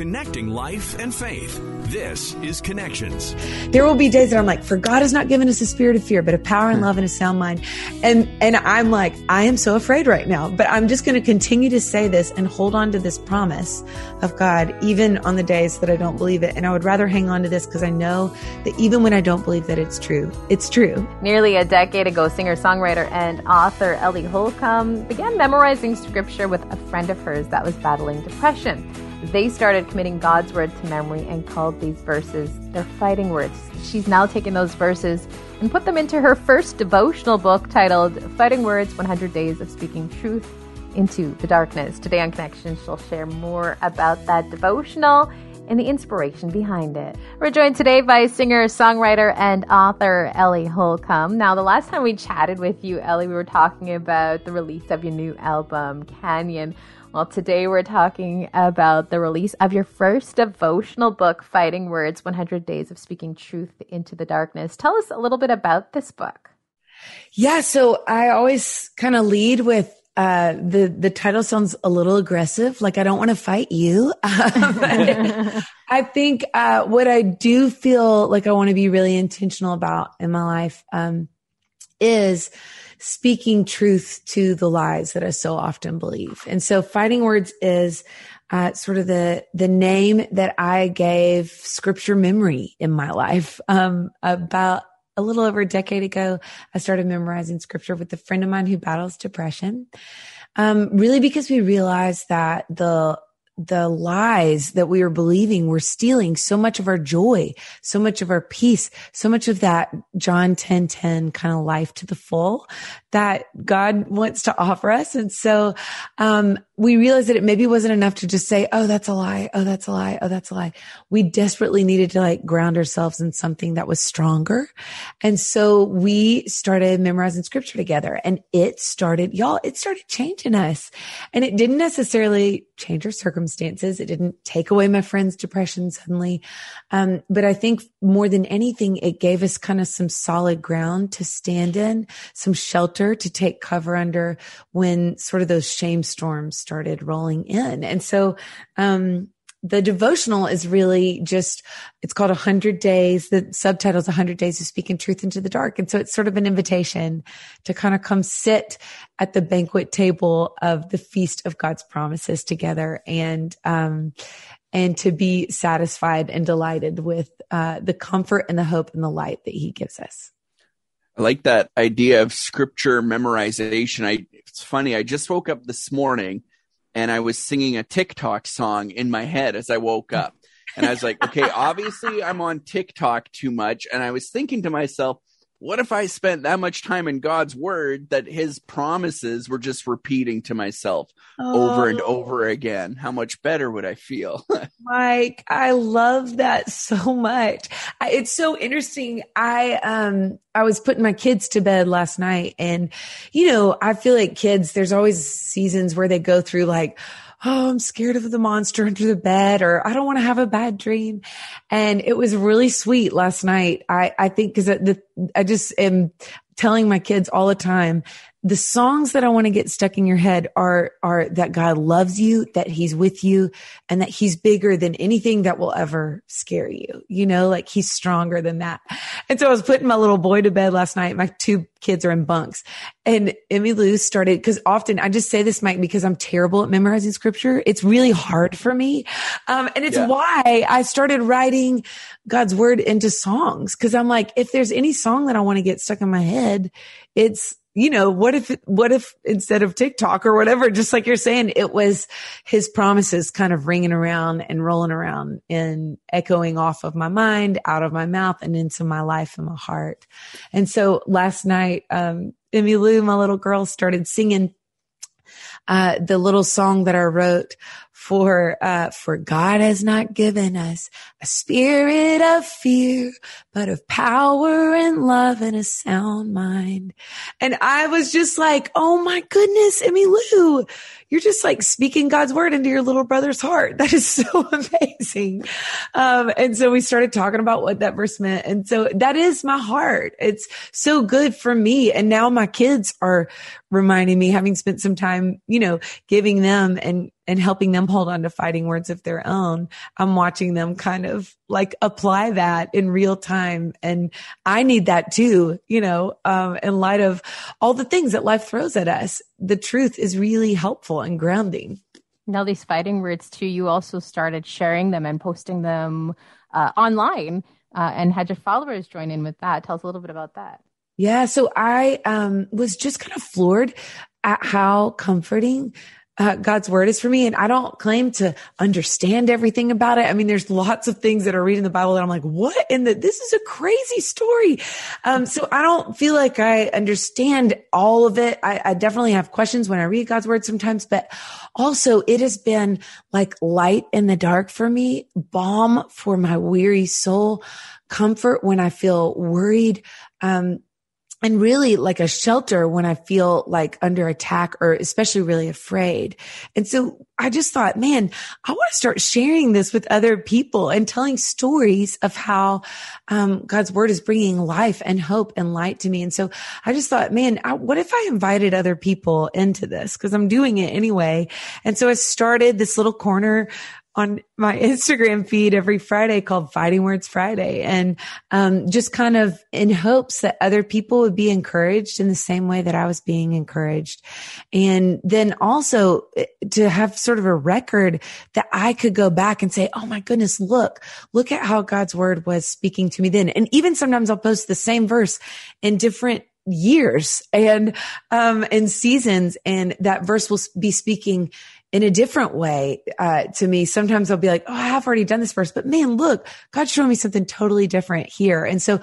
Connecting life and faith. This is Connections. There will be days that I'm like, for God has not given us a spirit of fear, but a power and love and a sound mind. And, and I'm like, I am so afraid right now, but I'm just going to continue to say this and hold on to this promise of God, even on the days that I don't believe it. And I would rather hang on to this because I know that even when I don't believe that it's true, it's true. Nearly a decade ago, singer, songwriter, and author Ellie Holcomb began memorizing scripture with a friend of hers that was battling depression. They started committing God's word to memory and called these verses their fighting words. She's now taken those verses and put them into her first devotional book titled Fighting Words 100 Days of Speaking Truth into the Darkness. Today on Connection, she'll share more about that devotional and the inspiration behind it. We're joined today by singer, songwriter, and author Ellie Holcomb. Now, the last time we chatted with you, Ellie, we were talking about the release of your new album, Canyon. Well, today we're talking about the release of your first devotional book, Fighting Words 100 Days of Speaking Truth into the Darkness. Tell us a little bit about this book. Yeah, so I always kind of lead with uh, the the title sounds a little aggressive, like I don't want to fight you. I think uh, what I do feel like I want to be really intentional about in my life um, is speaking truth to the lies that I so often believe. And so fighting words is uh, sort of the the name that I gave scripture memory in my life. Um, about a little over a decade ago, I started memorizing scripture with a friend of mine who battles depression. Um, really because we realized that the the lies that we were believing were stealing so much of our joy, so much of our peace, so much of that John 10, 10 kind of life to the full that God wants to offer us. And so, um, we realized that it maybe wasn't enough to just say, Oh, that's a lie. Oh, that's a lie. Oh, that's a lie. We desperately needed to like ground ourselves in something that was stronger. And so we started memorizing scripture together and it started, y'all, it started changing us and it didn't necessarily change our circumstances. It didn't take away my friend's depression suddenly. Um, but I think more than anything, it gave us kind of some solid ground to stand in, some shelter to take cover under when sort of those shame storms started rolling in. And so, um, the devotional is really just, it's called a hundred days. The subtitle is a hundred days of speaking truth into the dark. And so it's sort of an invitation to kind of come sit at the banquet table of the feast of God's promises together and, um, and to be satisfied and delighted with, uh, the comfort and the hope and the light that he gives us. I like that idea of scripture memorization. I, it's funny. I just woke up this morning and I was singing a TikTok song in my head as I woke up. And I was like, okay, obviously I'm on TikTok too much. And I was thinking to myself, what if I spent that much time in God's word that his promises were just repeating to myself oh. over and oh. over again? How much better would I feel? Mike, I love that so much. It's so interesting. I, um, I was putting my kids to bed last night and, you know, I feel like kids, there's always seasons where they go through like, oh, I'm scared of the monster under the bed or I don't want to have a bad dream. And it was really sweet last night. I, I think cause the, I just am telling my kids all the time the songs that I want to get stuck in your head are, are that God loves you, that he's with you and that he's bigger than anything that will ever scare you. You know, like he's stronger than that. And so I was putting my little boy to bed last night. My two kids are in bunks and Emmy Lou started cause often I just say this, Mike, because I'm terrible at memorizing scripture. It's really hard for me. Um, and it's yeah. why I started writing God's word into songs. Cause I'm like, if there's any song that I want to get stuck in my head, it's you know, what if, what if instead of TikTok or whatever, just like you're saying, it was his promises kind of ringing around and rolling around and echoing off of my mind, out of my mouth and into my life and my heart. And so last night, um, Emmy Lou, my little girl started singing, uh, the little song that I wrote for, uh, for God has not given us a spirit of fear, but of power and love and a sound mind. And I was just like, Oh my goodness, Emmy Lou, you're just like speaking God's word into your little brother's heart. That is so amazing. Um, and so we started talking about what that verse meant. And so that is my heart. It's so good for me. And now my kids are reminding me, having spent some time, you know, giving them and and helping them hold on to fighting words of their own, I'm watching them kind of like apply that in real time. And I need that too, you know, um, in light of all the things that life throws at us. The truth is really helpful and grounding. Now, these fighting words too, you also started sharing them and posting them uh, online uh, and had your followers join in with that. Tell us a little bit about that. Yeah. So I um, was just kind of floored at how comforting uh, God's word is for me. And I don't claim to understand everything about it. I mean, there's lots of things that are reading the Bible that I'm like, what in the, this is a crazy story. Um, so I don't feel like I understand all of it. I, I definitely have questions when I read God's word sometimes, but also it has been like light in the dark for me, balm for my weary soul, comfort when I feel worried. Um, and really like a shelter when I feel like under attack or especially really afraid. And so I just thought, man, I want to start sharing this with other people and telling stories of how um, God's word is bringing life and hope and light to me. And so I just thought, man, I, what if I invited other people into this? Cause I'm doing it anyway. And so I started this little corner on my Instagram feed every Friday called Fighting Words Friday. And um, just kind of in hopes that other people would be encouraged in the same way that I was being encouraged. And then also eh, to have sort of a record that I could go back and say, Oh my goodness, look, look at how God's word was speaking to me then. And even sometimes I'll post the same verse in different years and um and seasons and that verse will be speaking in a different way uh, to me. Sometimes I'll be like, "Oh, I have already done this verse," but man, look, God's showing me something totally different here. And so,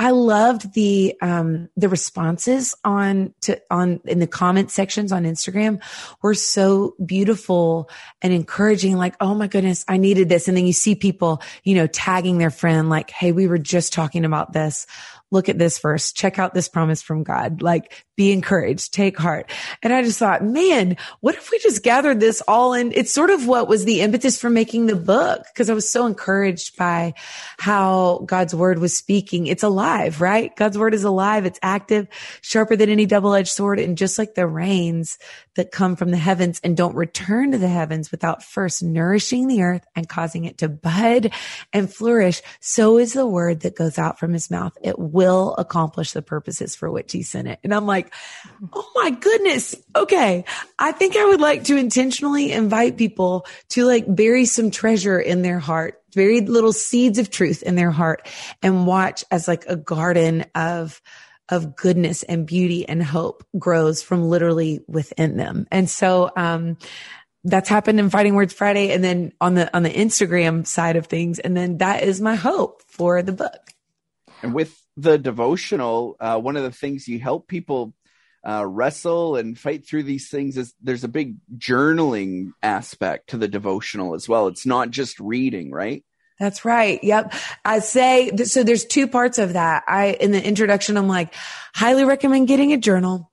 I loved the um, the responses on to on in the comment sections on Instagram were so beautiful and encouraging. Like, oh my goodness, I needed this. And then you see people, you know, tagging their friend, like, "Hey, we were just talking about this." Look at this verse, check out this promise from God, like be encouraged, take heart. And I just thought, man, what if we just gathered this all in? It's sort of what was the impetus for making the book because I was so encouraged by how God's word was speaking. It's alive, right? God's word is alive. It's active, sharper than any double edged sword. And just like the rains that come from the heavens and don't return to the heavens without first nourishing the earth and causing it to bud and flourish, so is the word that goes out from his mouth. It will accomplish the purposes for which he sent it. And I'm like, oh my goodness. Okay. I think I would like to intentionally invite people to like bury some treasure in their heart, very little seeds of truth in their heart and watch as like a garden of of goodness and beauty and hope grows from literally within them. And so, um, that's happened in Fighting Words Friday and then on the, on the Instagram side of things. And then that is my hope for the book. And with the devotional, uh, one of the things you help people uh, wrestle and fight through these things is there's a big journaling aspect to the devotional as well. It's not just reading, right? That's right. Yep. I say, so there's two parts of that. I, in the introduction, I'm like, highly recommend getting a journal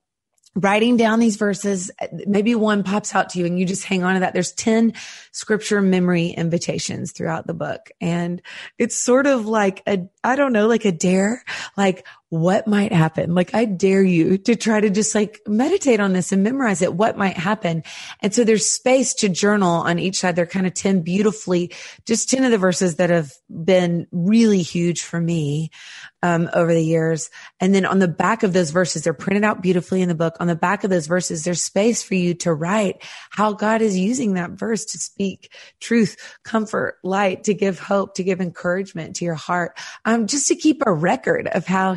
writing down these verses, maybe one pops out to you and you just hang on to that. There's 10 scripture memory invitations throughout the book. And it's sort of like a, I don't know, like a dare, like what might happen? Like I dare you to try to just like meditate on this and memorize it. What might happen? And so there's space to journal on each side. They're kind of 10 beautifully, just 10 of the verses that have been really huge for me um, over the years. And then on the back of those verses, they're printed out beautifully in the book. On the back of those verses, there's space for you to write how God is using that verse to speak truth, comfort, light, to give hope, to give encouragement to your heart. Um, just to keep a record of how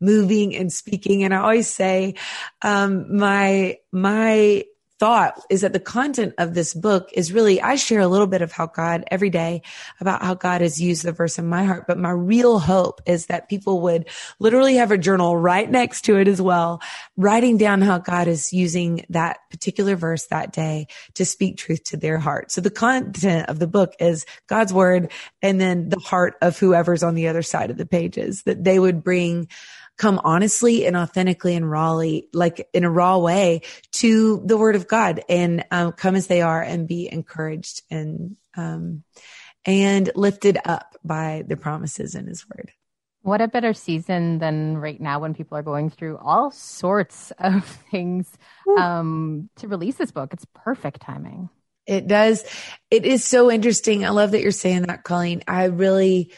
moving and speaking. And I always say, um, my, my thought is that the content of this book is really, I share a little bit of how God every day about how God has used the verse in my heart. But my real hope is that people would literally have a journal right next to it as well, writing down how God is using that particular verse that day to speak truth to their heart. So the content of the book is God's word and then the heart of whoever's on the other side of the pages that they would bring come honestly and authentically and rawly, like in a raw way to the word of God and um, come as they are and be encouraged and, um, and lifted up by the promises in his word. What a better season than right now when people are going through all sorts of things um, to release this book. It's perfect timing. It does. It is so interesting. I love that you're saying that, Colleen. I really,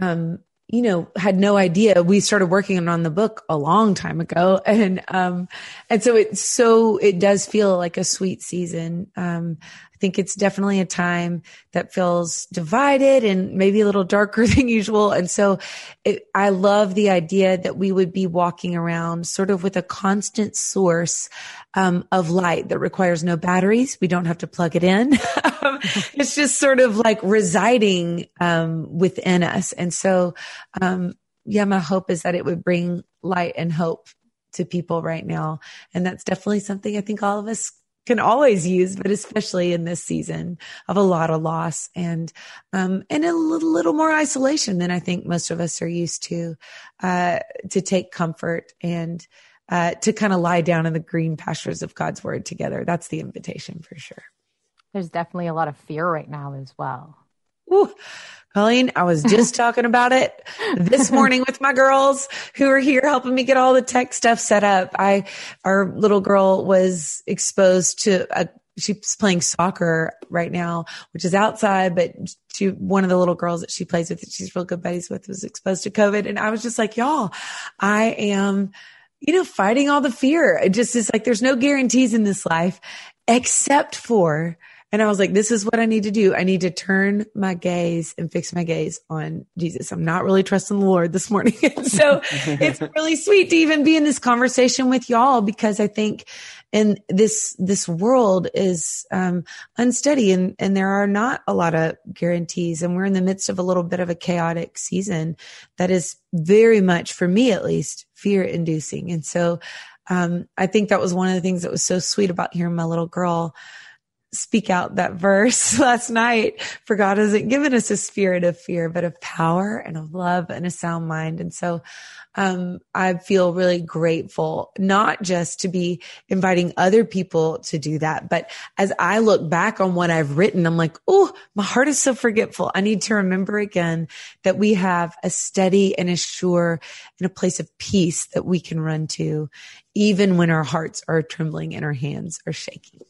um, you know, had no idea. We started working on the book a long time ago. And, um, and so it's so, it does feel like a sweet season. Um, think it's definitely a time that feels divided and maybe a little darker than usual. And so it, I love the idea that we would be walking around sort of with a constant source um, of light that requires no batteries. We don't have to plug it in. it's just sort of like residing um, within us. And so, um, yeah, my hope is that it would bring light and hope to people right now. And that's definitely something I think all of us can always use, but especially in this season of a lot of loss and, um, and a little, little more isolation than I think most of us are used to, uh, to take comfort and, uh, to kind of lie down in the green pastures of God's word together. That's the invitation for sure. There's definitely a lot of fear right now as well. Ooh, Colleen, I was just talking about it this morning with my girls who are here helping me get all the tech stuff set up. I, our little girl was exposed to a, she's playing soccer right now, which is outside, but she, one of the little girls that she plays with, that she's real good buddies with was exposed to COVID. And I was just like, y'all, I am, you know, fighting all the fear. It just is like, there's no guarantees in this life except for and I was like, this is what I need to do. I need to turn my gaze and fix my gaze on Jesus. I'm not really trusting the Lord this morning. so it's really sweet to even be in this conversation with y'all because I think in this this world is um, unsteady and and there are not a lot of guarantees and we're in the midst of a little bit of a chaotic season that is very much for me at least fear inducing and so um, i think that was one of the things that was so sweet about hearing my little girl speak out that verse last night. For God hasn't given us a spirit of fear, but of power and of love and a sound mind. And so, um, I feel really grateful, not just to be inviting other people to do that, but as I look back on what I've written, I'm like, oh, my heart is so forgetful. I need to remember again that we have a steady and a sure and a place of peace that we can run to, even when our hearts are trembling and our hands are shaking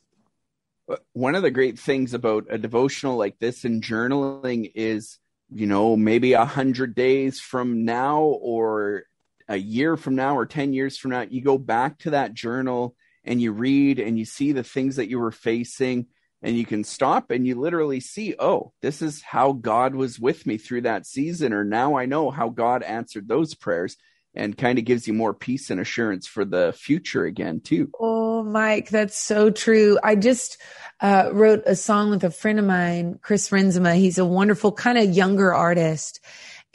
one of the great things about a devotional like this and journaling is you know maybe a hundred days from now or a year from now or 10 years from now you go back to that journal and you read and you see the things that you were facing and you can stop and you literally see oh this is how god was with me through that season or now i know how god answered those prayers and kind of gives you more peace and assurance for the future again too. Oh, Mike, that's so true. I just uh, wrote a song with a friend of mine, Chris Renzema. He's a wonderful kind of younger artist,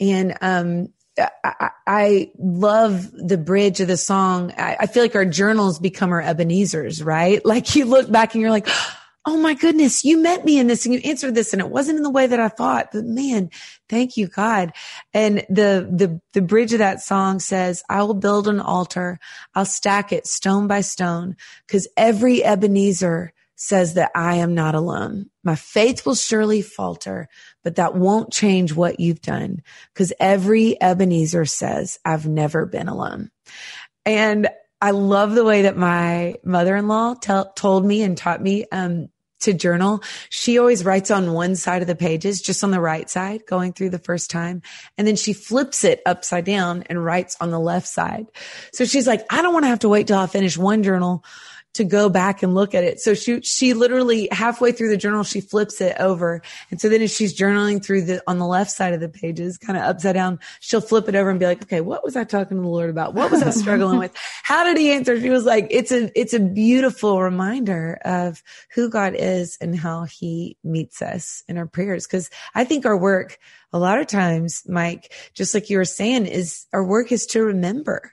and um, I, I, love the bridge of the song. I, I feel like our journals become our Ebenezer's, right? Like you look back and you're like oh my goodness, you met me in this and you answered this and it wasn't in the way that I thought, but man, thank you, God. And the, the, the bridge of that song says, I will build an altar. I'll stack it stone by stone because every Ebenezer says that I am not alone. My faith will surely falter, but that won't change what you've done because every Ebenezer says I've never been alone. And I love the way that my mother-in-law told me and taught me, um, to journal, she always writes on one side of the pages, just on the right side, going through the first time. And then she flips it upside down and writes on the left side. So she's like, I don't want to have to wait till I finish one journal to go back and look at it. So she, she literally halfway through the journal, she flips it over. And so then if she's journaling through the, on the left side of the pages, kind of upside down, she'll flip it over and be like, okay, what was I talking to the Lord about? What was I struggling with? How did he answer? She was like, it's a, it's a beautiful reminder of who God is and how he meets us in our prayers. Cause I think our work, a lot of times, Mike, just like you were saying, is our work is to remember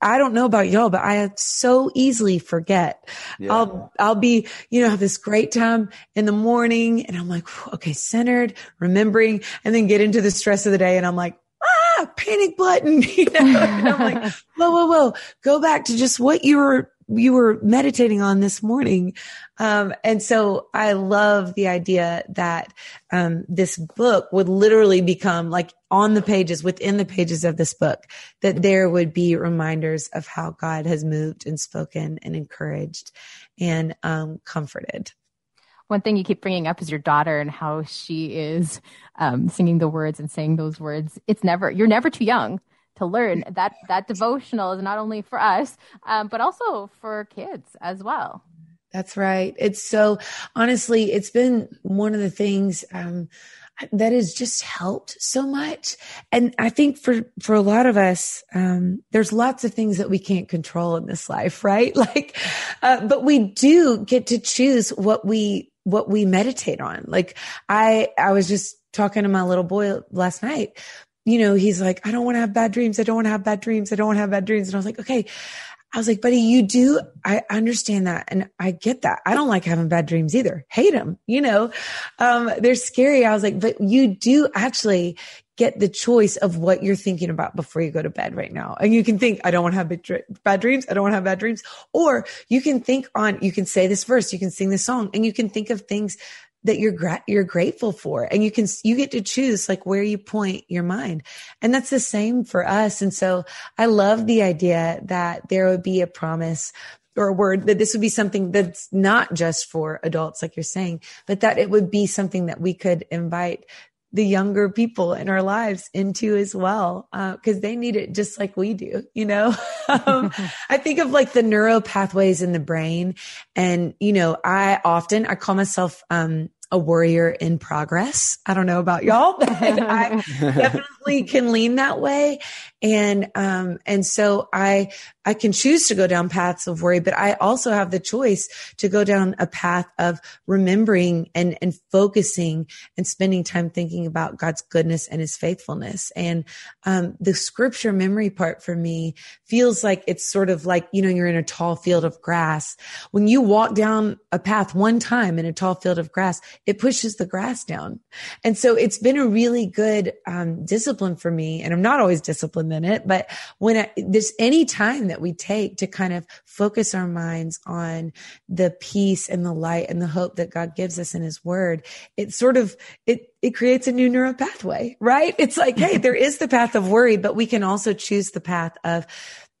I don't know about y'all, but I so easily forget. Yeah. I'll, I'll be, you know, have this great time in the morning and I'm like, okay, centered, remembering, and then get into the stress of the day and I'm like, ah, panic button, you know, and I'm like, whoa, whoa, whoa, go back to just what you were you were meditating on this morning. Um, and so I love the idea that, um, this book would literally become like on the pages, within the pages of this book, that there would be reminders of how God has moved and spoken and encouraged and, um, comforted. one thing you keep bringing up is your daughter and how she is um, singing the words and saying those words. It's never you're never too young to learn that that devotional is not only for us um, but also for kids as well. That's right. It's so honestly, it's been one of the things um, that has just helped so much. And I think for, for a lot of us, um, there's lots of things that we can't control in this life, right? Like, uh, but we do get to choose what we, what we meditate on. Like I, I was just talking to my little boy last night. You know, he's like, I don't want to have bad dreams. I don't want to have bad dreams. I don't want to have bad dreams. And I was like, okay, I was like, buddy, you do. I understand that. And I get that. I don't like having bad dreams either. Hate them, you know, um, they're scary. I was like, but you do actually get the choice of what you're thinking about before you go to bed right now. And you can think, I don't want to have bad dreams. I don't want to have bad dreams. Or you can think on, you can say this verse, you can sing this song and you can think of things that you're gra- you're grateful for. And you can you get to choose like where you point your mind. And that's the same for us. And so i love the idea that there would be a promise or a word that this would be something that's not just for adults like you're saying but that it would be something that we could invite the younger people in our lives into as well because uh, they need it just like we do you know um, i think of like the neuro pathways in the brain and you know i often i call myself um, a warrior in progress. I don't know about y'all, but I definitely can lean that way. And, um, and so I, I can choose to go down paths of worry, but I also have the choice to go down a path of remembering and, and focusing and spending time thinking about God's goodness and his faithfulness. And, um, the scripture memory part for me feels like it's sort of like, you know, you're in a tall field of grass. When you walk down a path one time in a tall field of grass, it pushes the grass down. And so it's been a really good, um, discipline for me. And I'm not always disciplined in it, but when I, there's any time that that we take to kind of focus our minds on the peace and the light and the hope that God gives us in his word, it sort of, it, it creates a new neural pathway, right? It's like, hey, there is the path of worry, but we can also choose the path of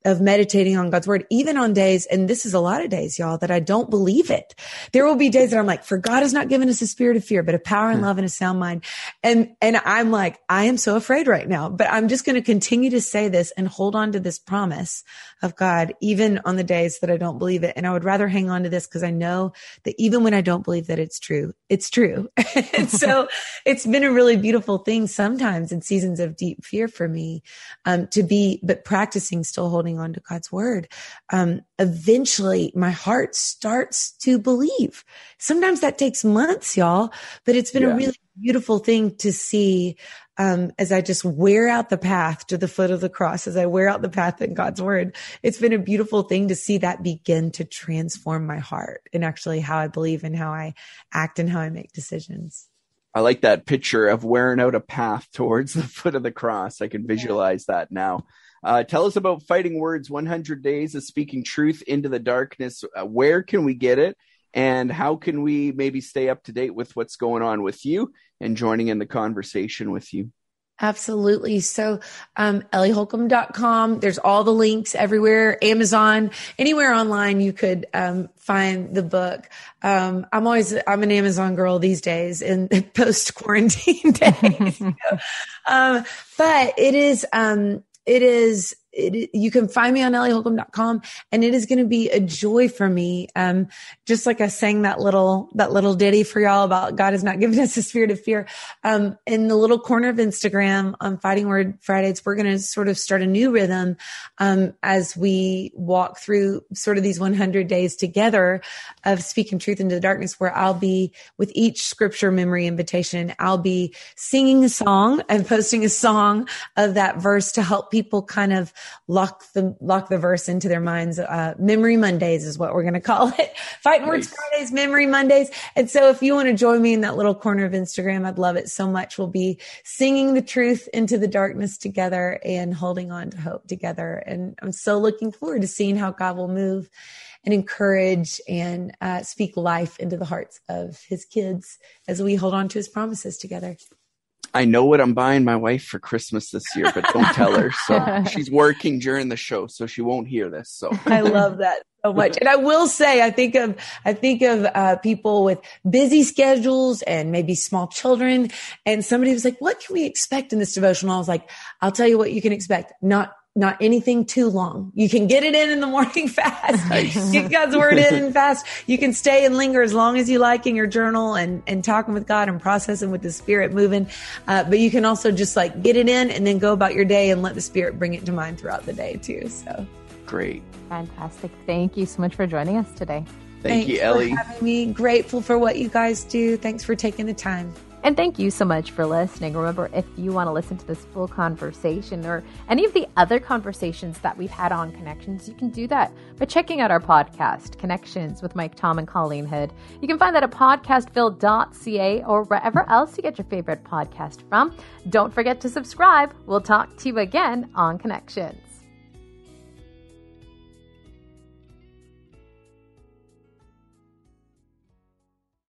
of meditating on God's word, even on days, and this is a lot of days, y'all, that I don't believe it. There will be days that I'm like, for God has not given us a spirit of fear, but a power and hmm. love and a sound mind. And, and I'm like, I am so afraid right now, but I'm just going to continue to say this and hold on to this promise of God, even on the days that I don't believe it. And I would rather hang on to this because I know that even when I don't believe that it's true, it's true. and so it's been a really beautiful thing sometimes in seasons of deep fear for me, um, to be, but practicing still holding on to God's word, um, eventually my heart starts to believe. Sometimes that takes months, y'all, but it's been yeah. a really beautiful thing to see um, as I just wear out the path to the foot of the cross, as I wear out the path in God's word. It's been a beautiful thing to see that begin to transform my heart and actually how I believe and how I act and how I make decisions. I like that picture of wearing out a path towards the foot of the cross. I can visualize that now. Uh, tell us about Fighting Words 100 Days of Speaking Truth into the Darkness. Uh, where can we get it? And how can we maybe stay up to date with what's going on with you and joining in the conversation with you? Absolutely. So, um, ellieholcomb.com. There's all the links everywhere. Amazon, anywhere online you could, um, find the book. Um, I'm always, I'm an Amazon girl these days in post quarantine days. um, but it is, um, it is it, you can find me on ellieholcomb.com and it is going to be a joy for me. Um, just like I sang that little, that little ditty for y'all about God has not given us a spirit of fear. Um, in the little corner of Instagram on Fighting Word Fridays, we're going to sort of start a new rhythm, um, as we walk through sort of these 100 days together of speaking truth into the darkness, where I'll be with each scripture memory invitation, I'll be singing a song and posting a song of that verse to help people kind of lock the lock the verse into their minds. Uh, memory Mondays is what we're going to call it. Fighting nice. Words Fridays, Memory Mondays. And so, if you want to join me in that little corner of Instagram, I'd love it so much. We'll be singing the truth into the darkness together and holding on to hope together. And I'm so looking forward to seeing how God will move and encourage and uh, speak life into the hearts of His kids as we hold on to His promises together. I know what I'm buying my wife for Christmas this year, but don't tell her. So she's working during the show, so she won't hear this. So I love that so much. And I will say, I think of, I think of uh, people with busy schedules and maybe small children. And somebody was like, what can we expect in this devotional? I was like, I'll tell you what you can expect. Not not anything too long. You can get it in in the morning fast. Nice. get God's word in fast. You can stay and linger as long as you like in your journal and, and talking with God and processing with the spirit moving. Uh, but you can also just like get it in and then go about your day and let the spirit bring it to mind throughout the day too. So great. Fantastic. Thank you so much for joining us today. Thank Thanks you, Ellie. having me. Grateful for what you guys do. Thanks for taking the time. And thank you so much for listening. Remember, if you want to listen to this full conversation or any of the other conversations that we've had on Connections, you can do that by checking out our podcast, Connections with Mike Tom and Colleen Hood. You can find that at podcastville.ca or wherever else you get your favorite podcast from. Don't forget to subscribe. We'll talk to you again on Connections.